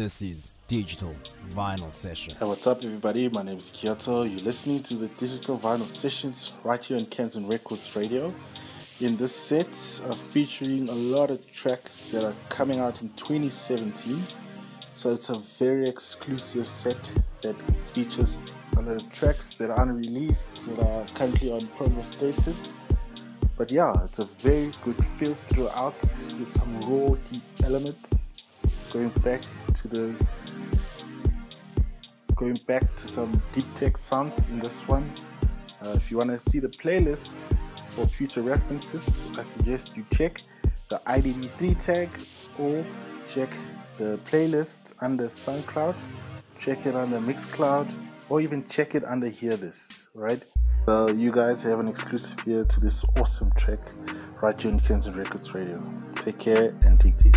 This is Digital Vinyl Session. Hey, what's up, everybody? My name is Kiyo To. You're listening to the Digital Vinyl Sessions right here on Kanzen Records Radio. In this set, uh, featuring a lot of tracks that are coming out in 2017. So it's a very exclusive set that features a lot of tracks that are unreleased, that are currently on promo status. But yeah, it's a very good feel throughout with some raw, deep elements. Going back to the going back to some deep tech sounds in this one. Uh, if you want to see the playlist for future references, I suggest you check the ID3 tag or check the playlist under SoundCloud, check it under Mixcloud, or even check it under Hear This, right? So you guys have an exclusive here to this awesome track right here on Kanzen Records Radio. Take care and take deep.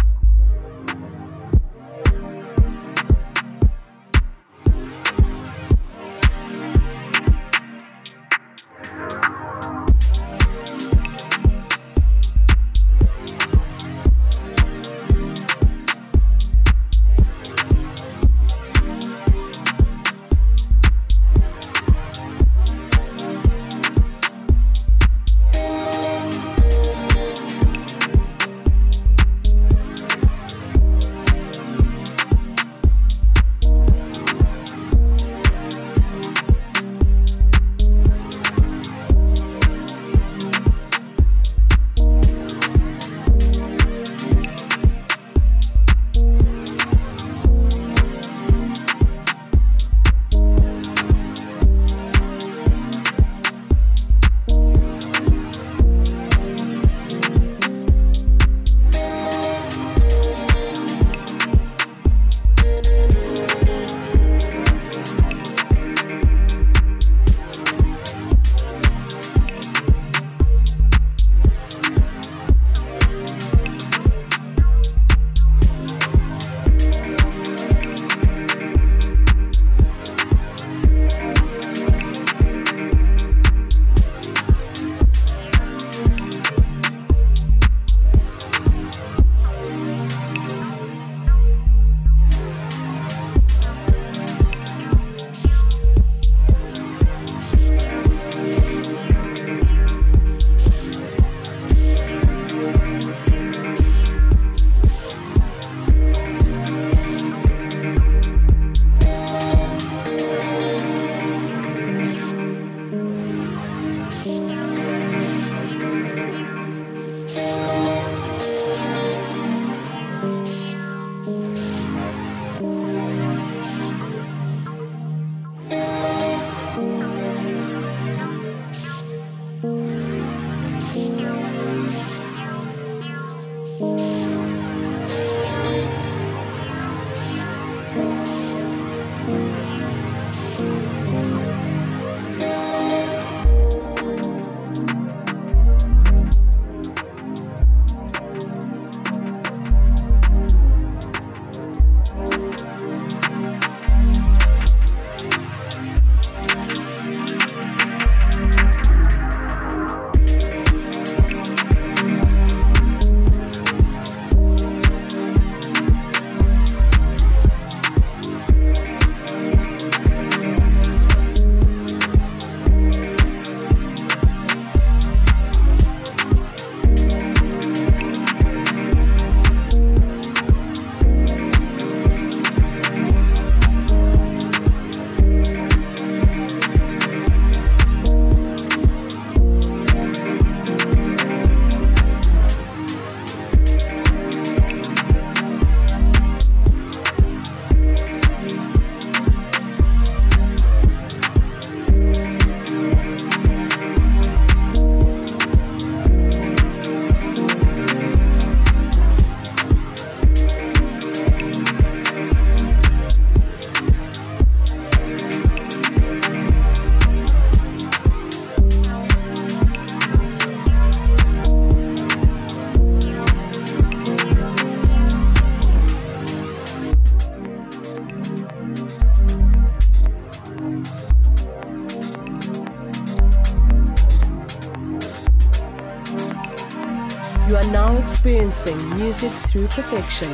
Music through perfection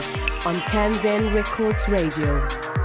on Kanzen Records Radio.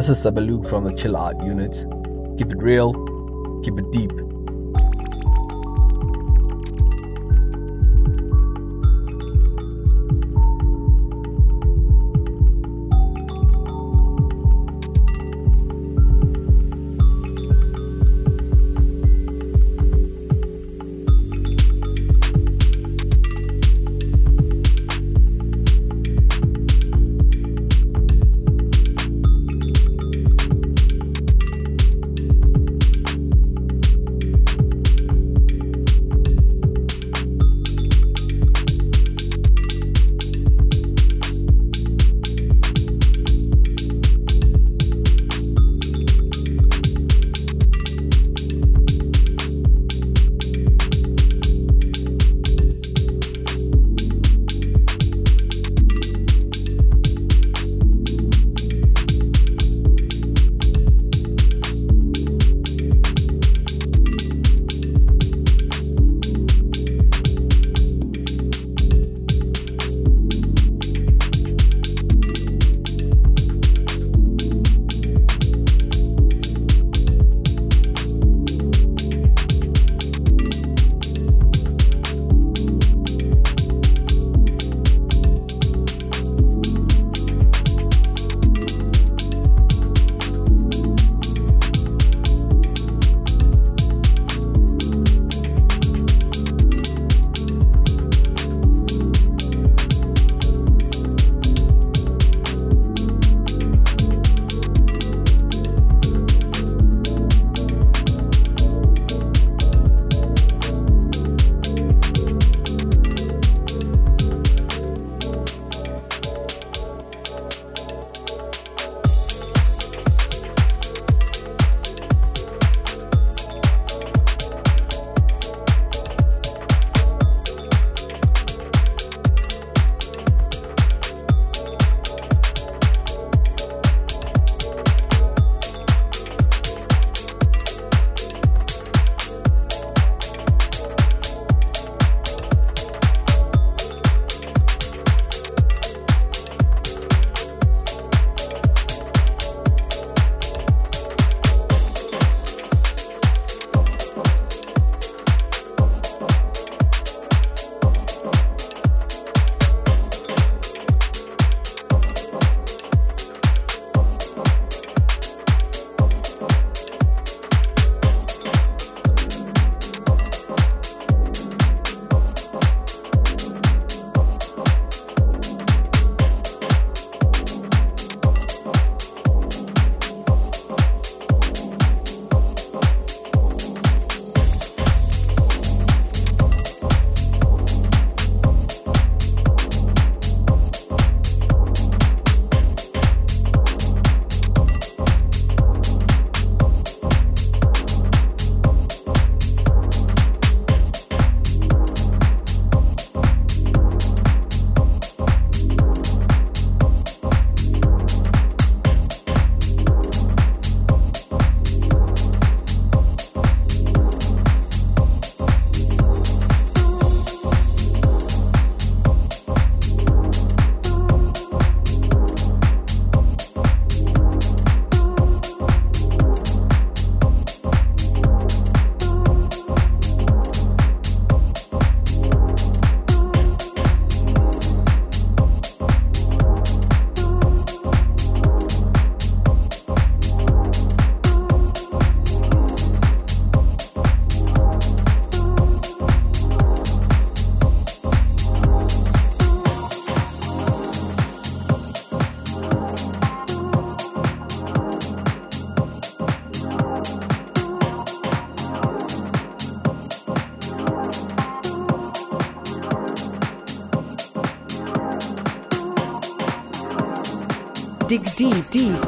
This is Sabaluk from the Chill Art Unit. Keep it real, keep it deep.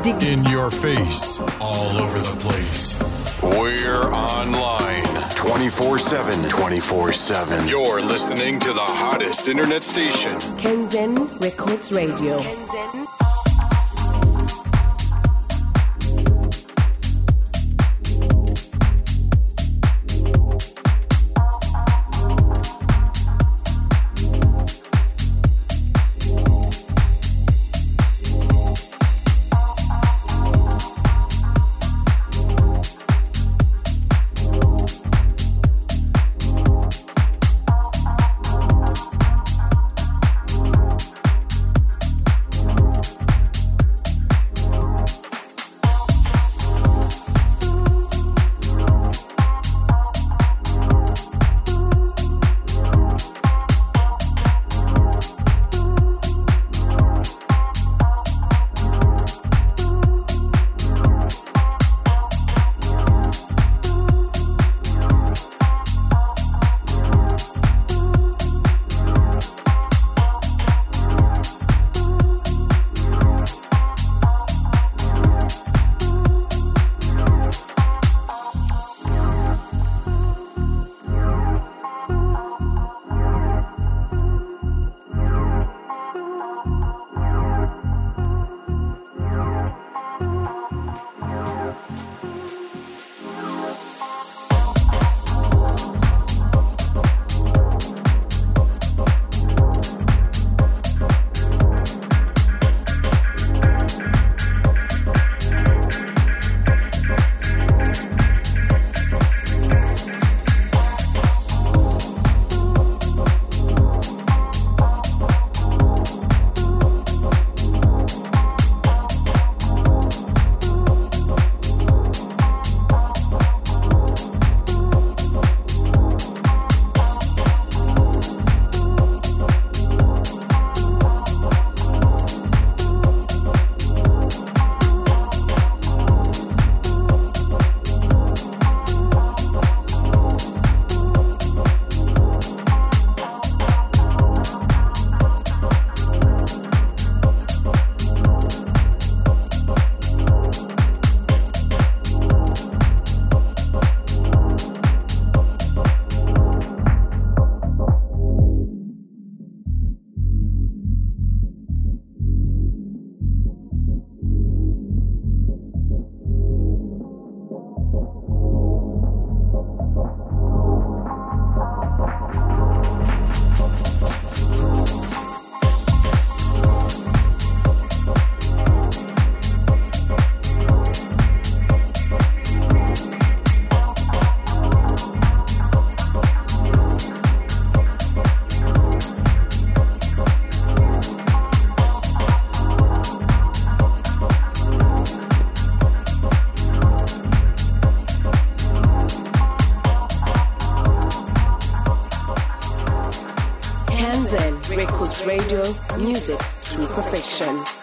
Deep, deep, dig In your face, all over the place. We're online 24 7. 24 7. You're listening to the hottest internet station. Kanzen Records Radio. Radio, music through perfection.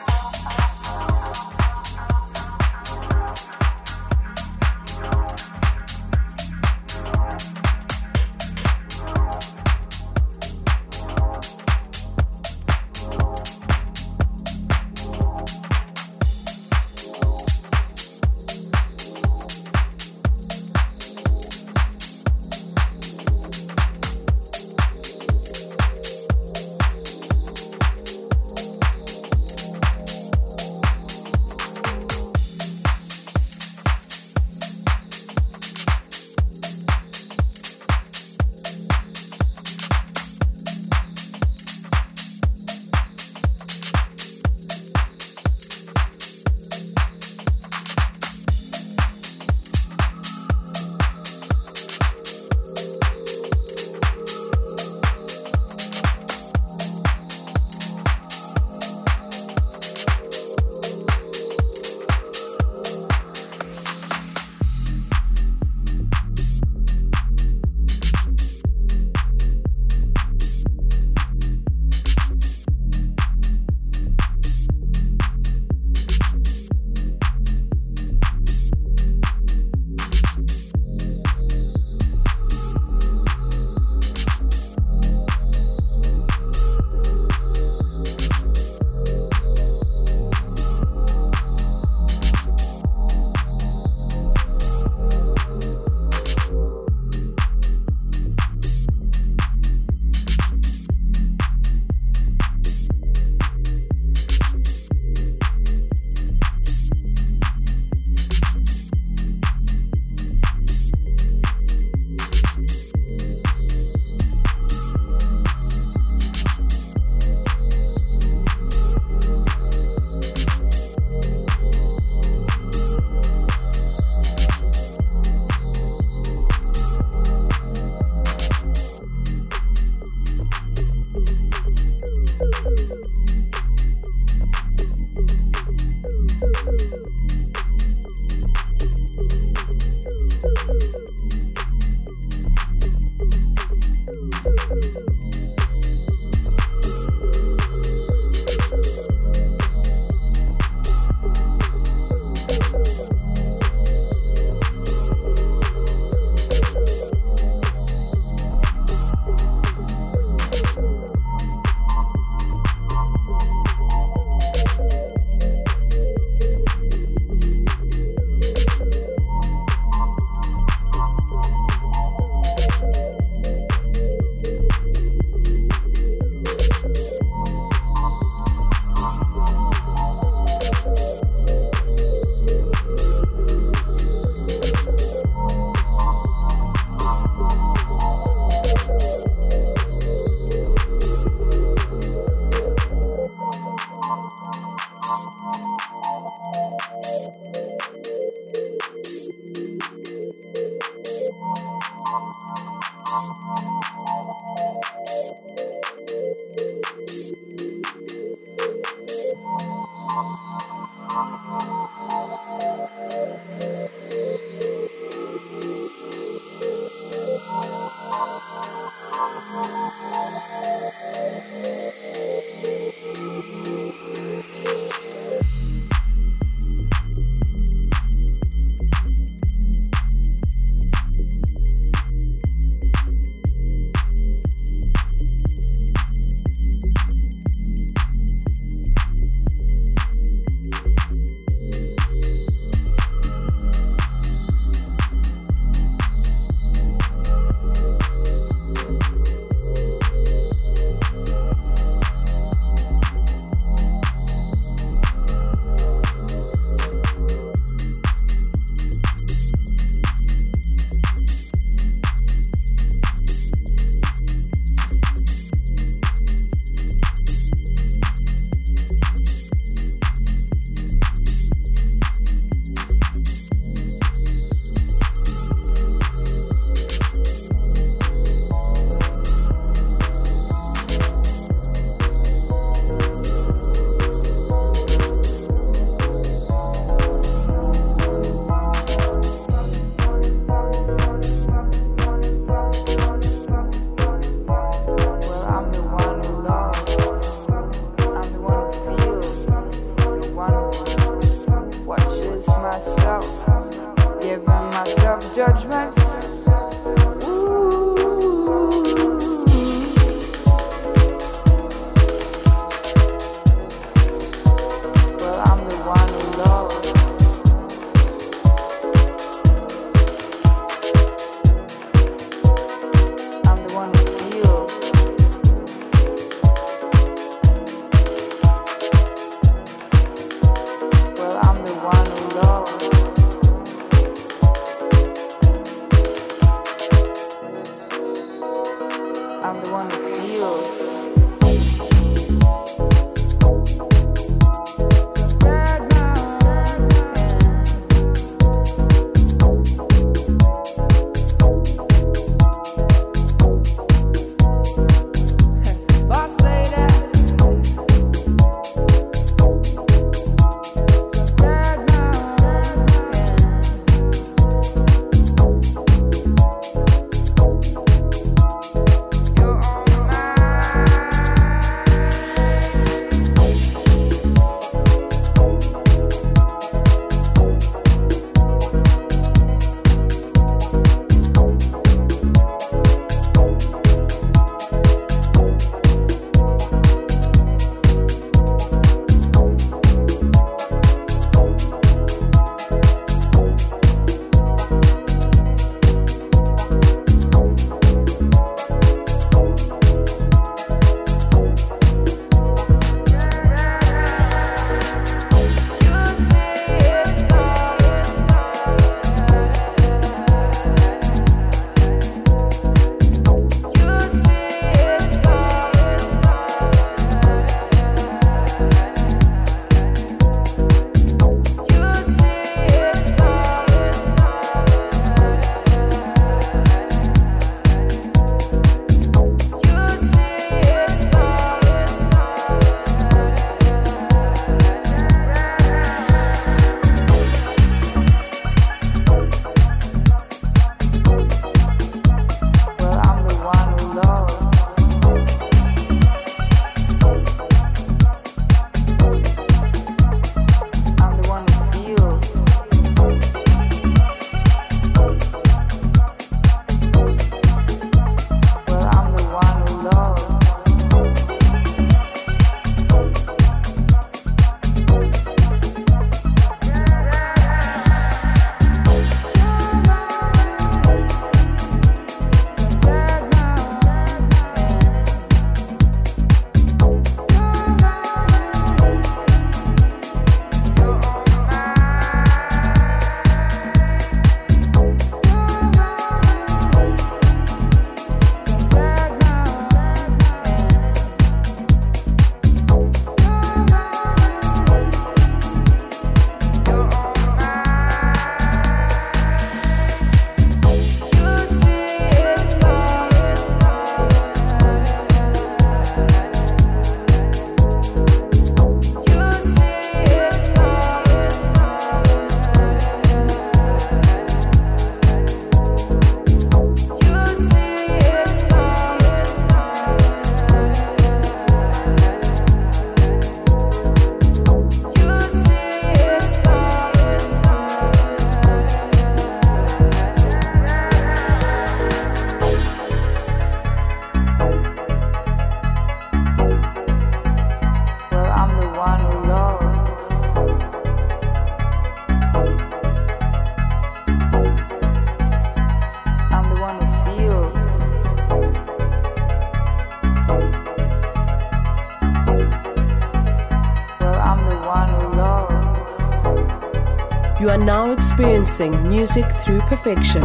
Now experiencing music through perfection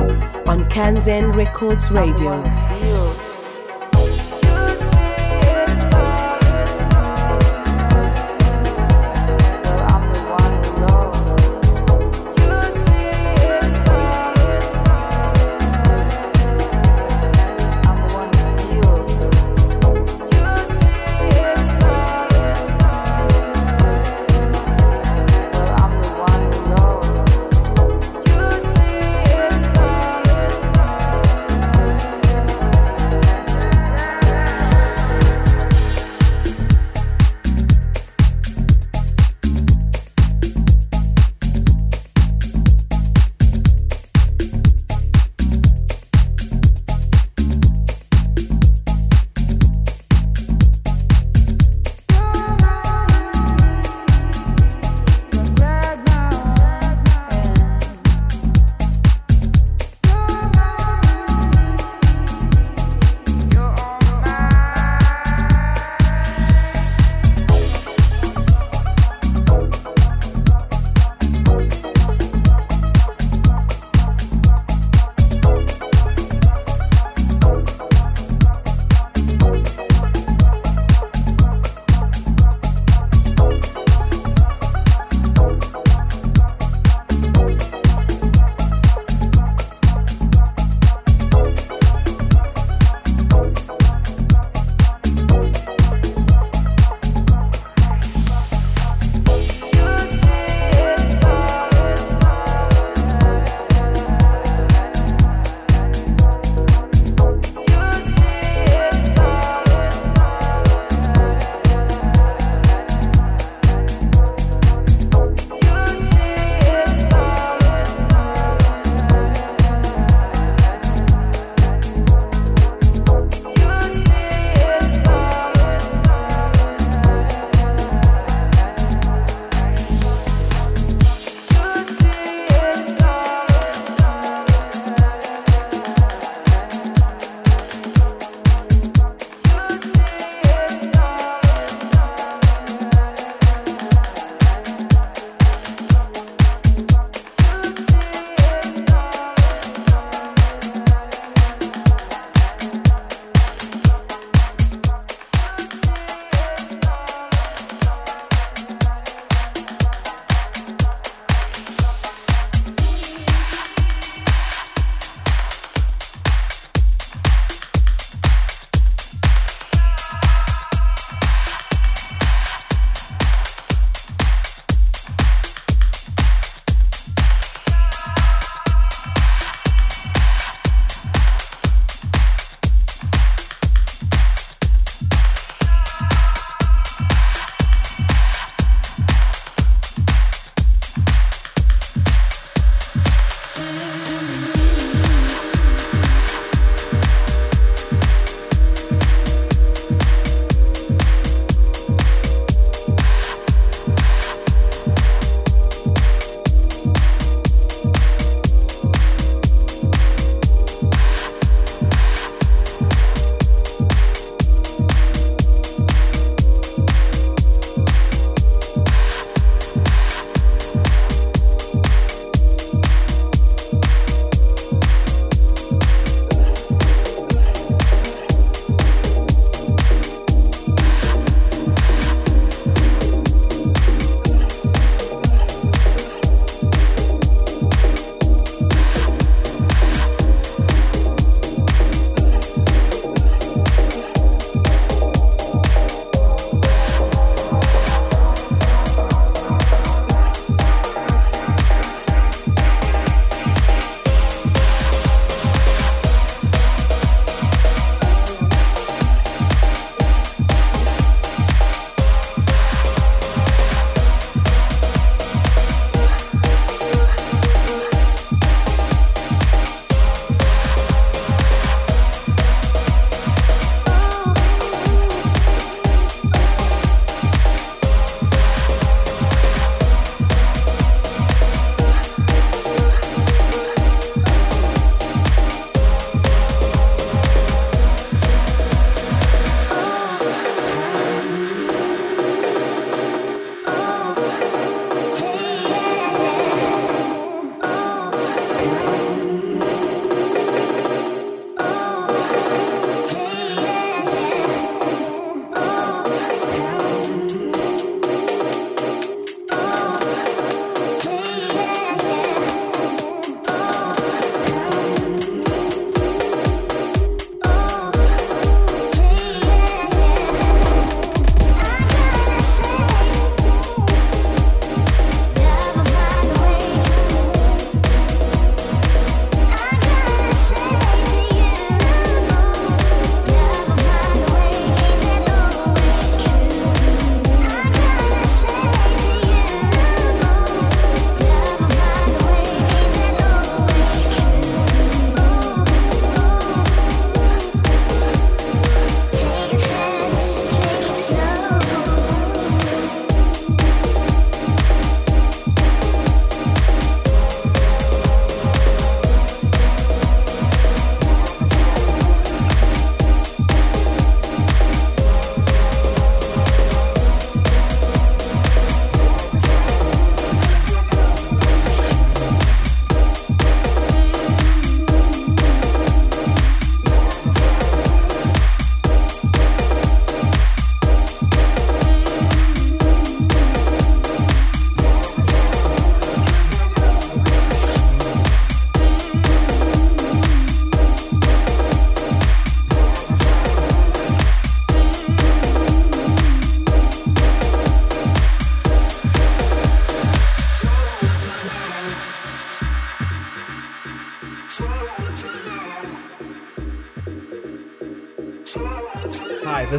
on Kanzen Records Radio.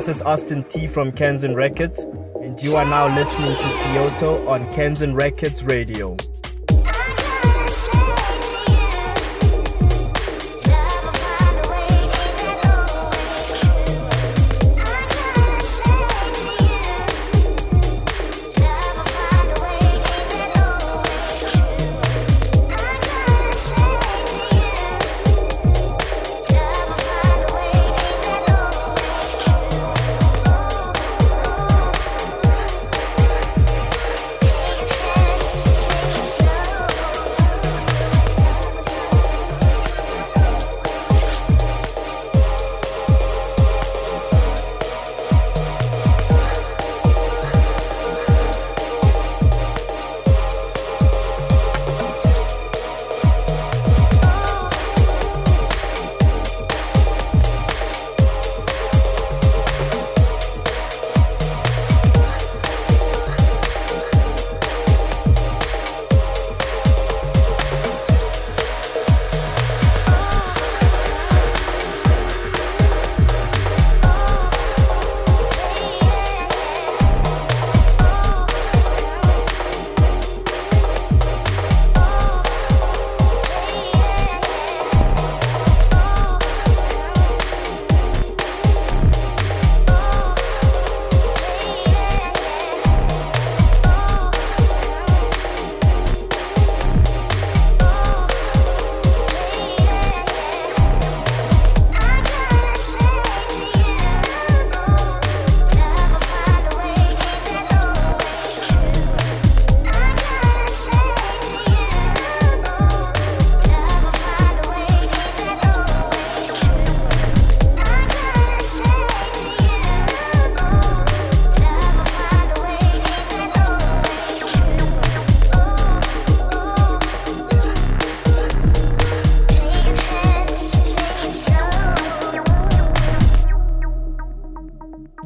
This is Austin T from Kanzen Records, and you are now listening to Kiyo To on Kanzen Records Radio.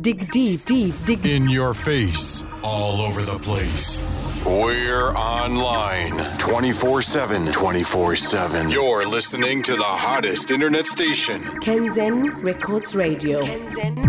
Dig deep, deep, dig In your face, all over the place. We're online 24 7. 24 7. You're listening to the hottest internet station. Kanzen Records Radio. Kanzen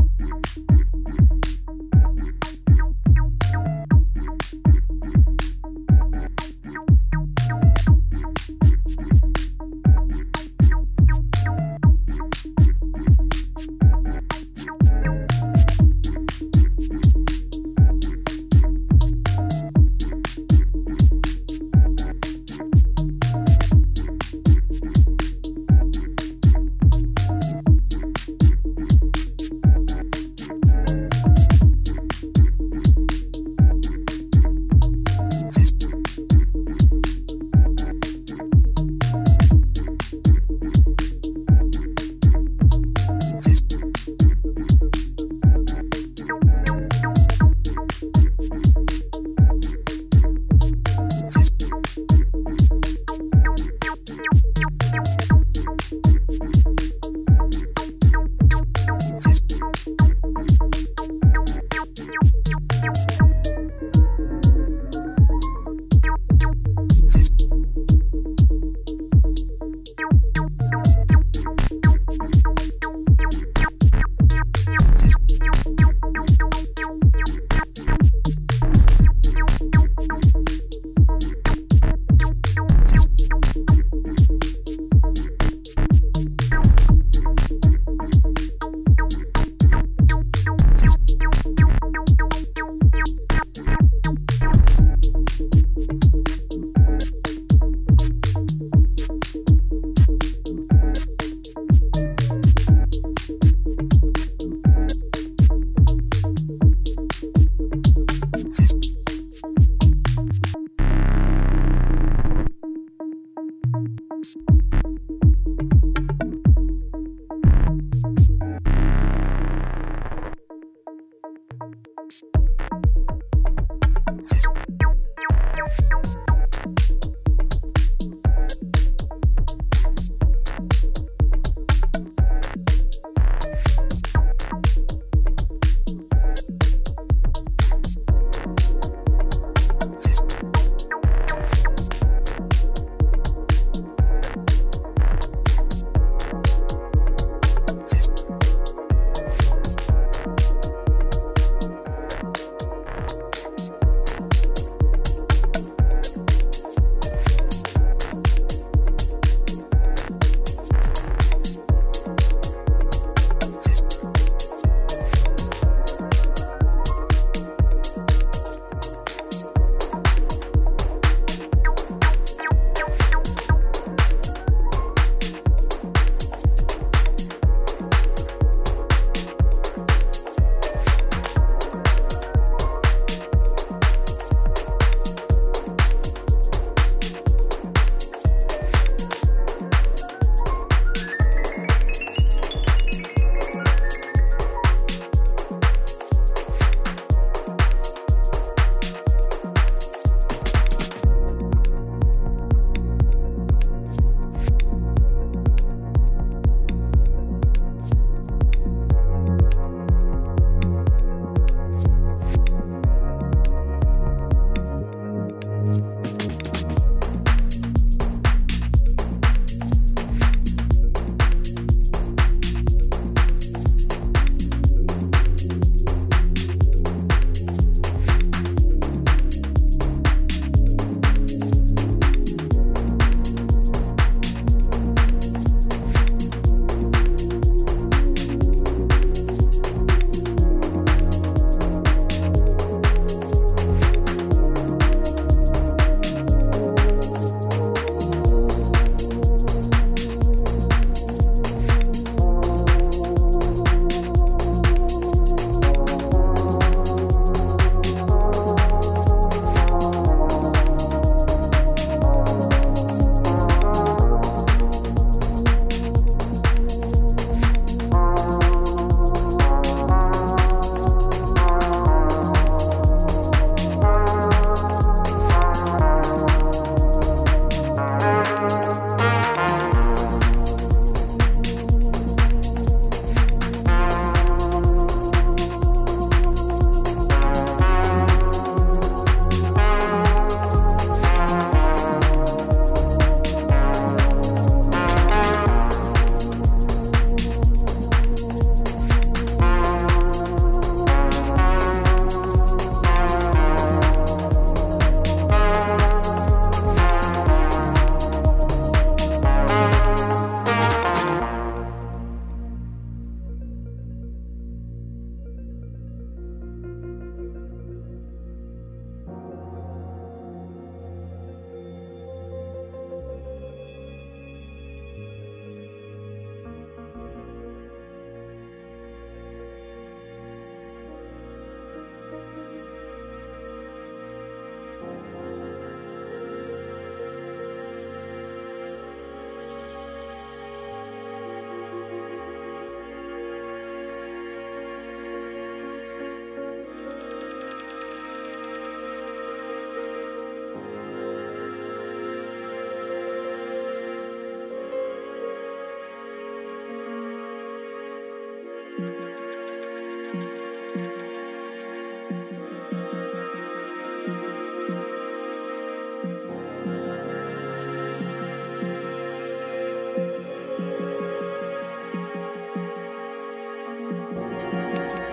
Bye.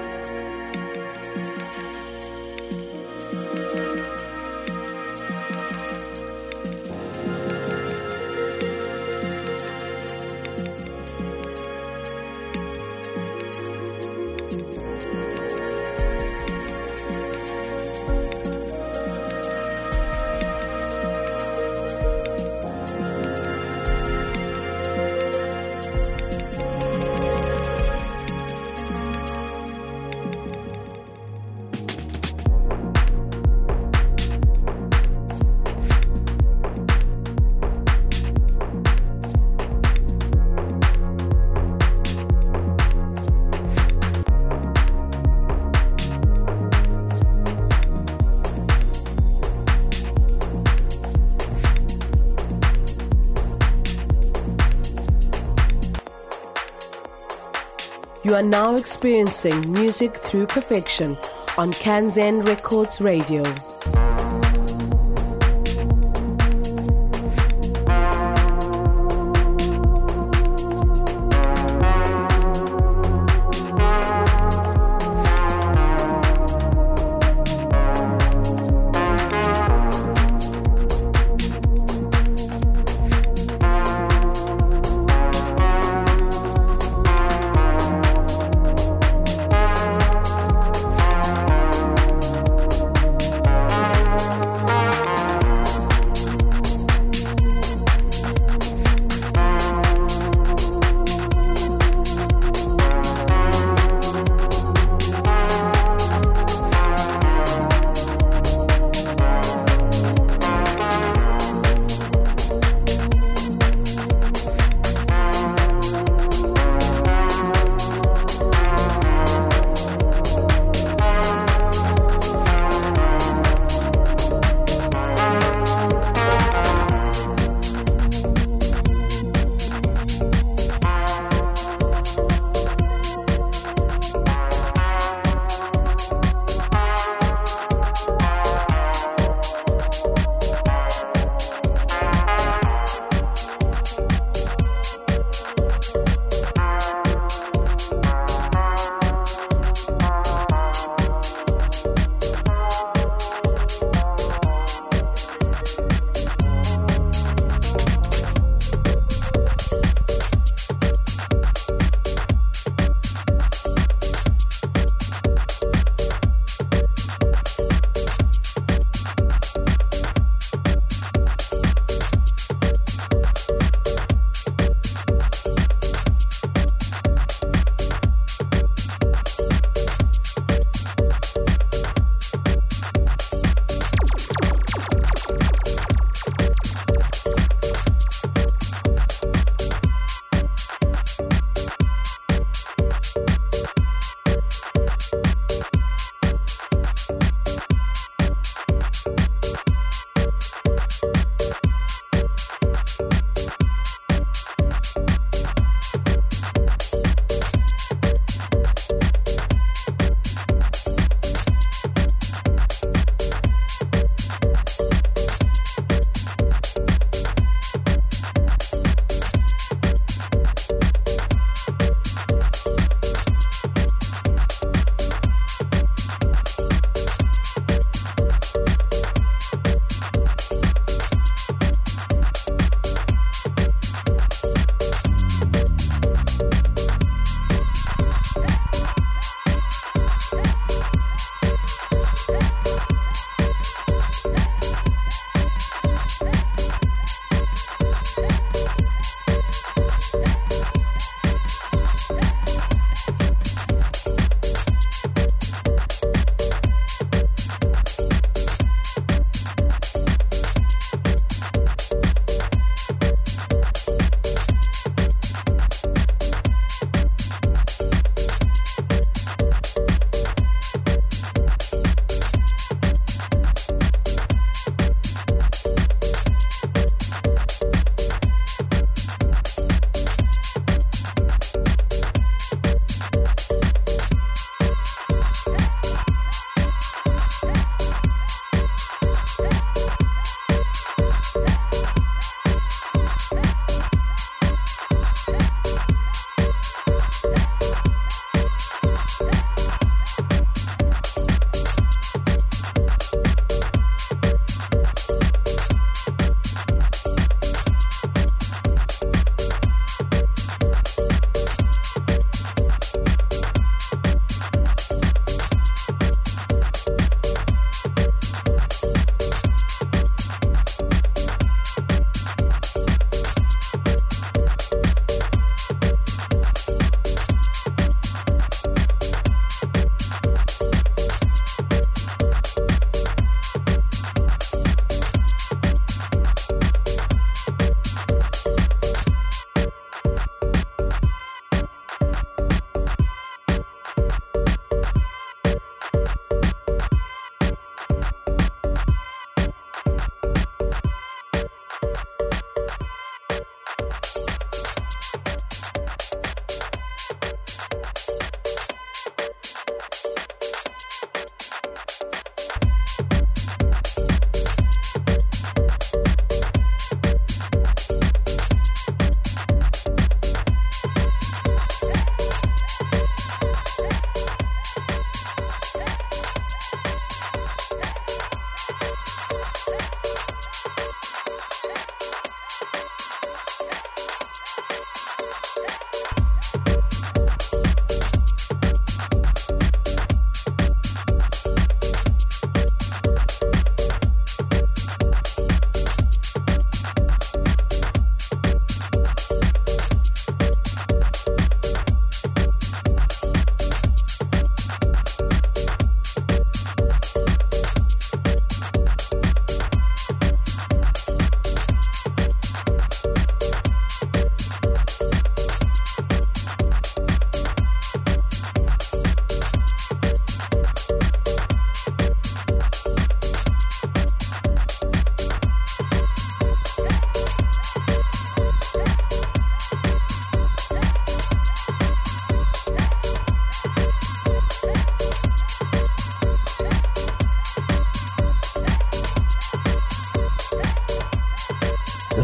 You are now experiencing music through perfection on Kanzen Records Radio.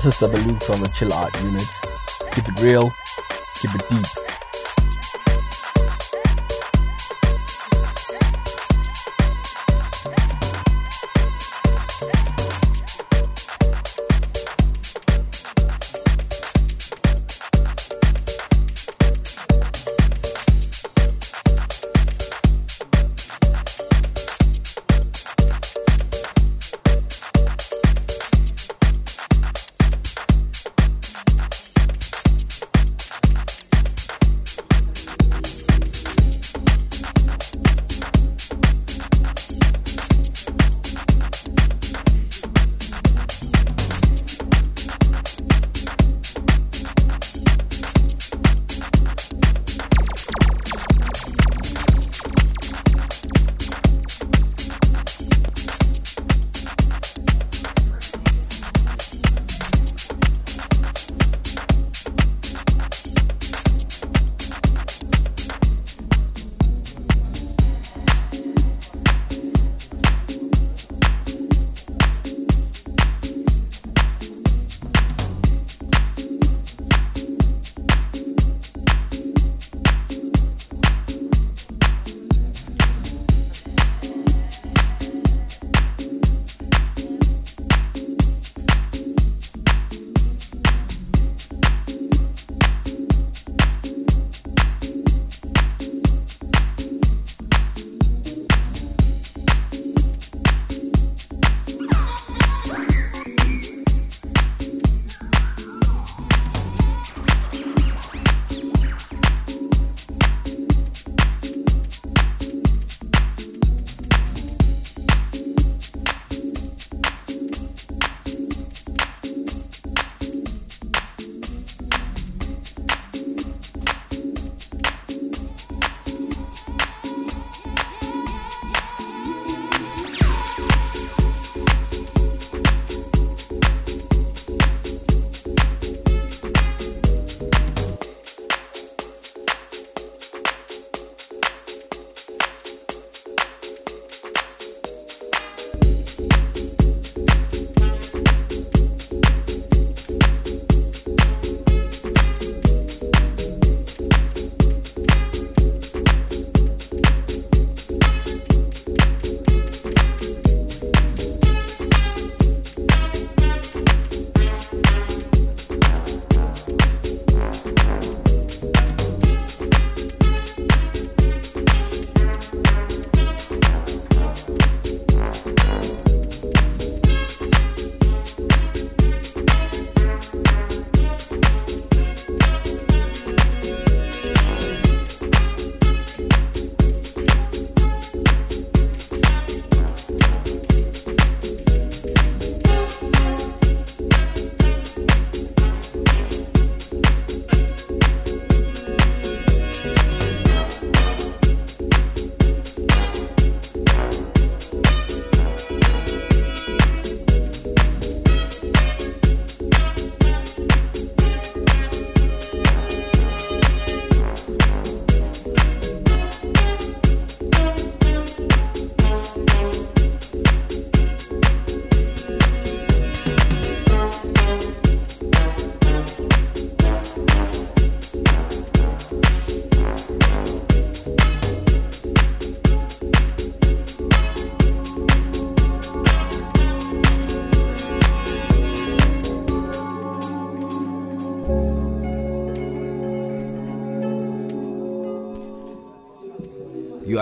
This is Sabaloo from the Chill Art Unit. Keep it real, keep it deep.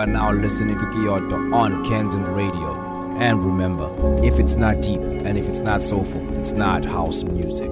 Are now listening to Kiyo To on Kanzen Radio. And remember, if it's not deep and if it's not soulful, it's not house music.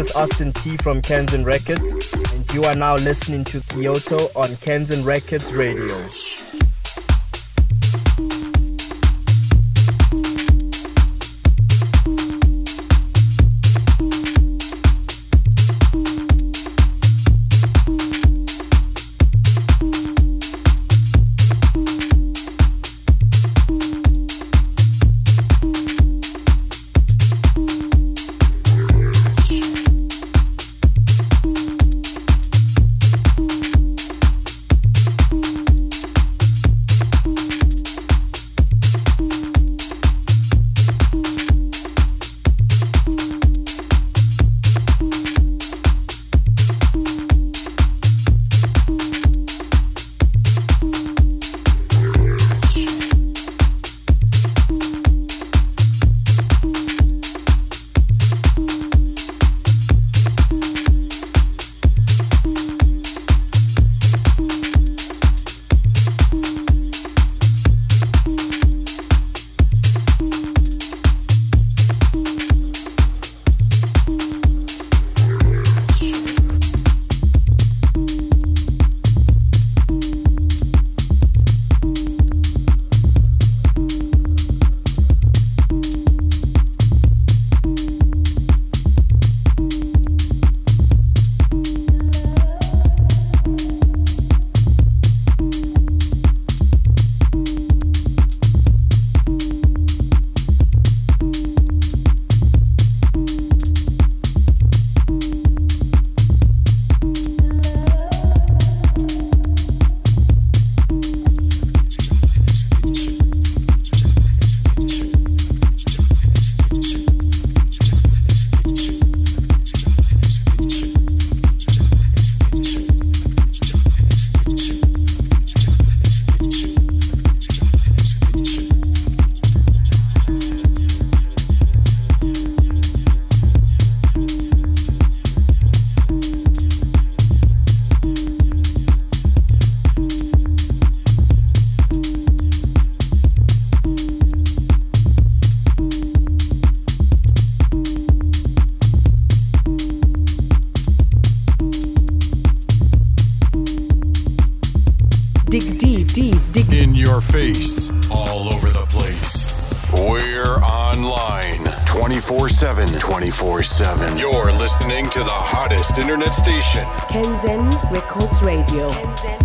Is Austin T from Kanzen Records, and you are now listening to Kiyo To on Kanzen Records Radio. Internet station. Kanzen Records Radio. Kanzen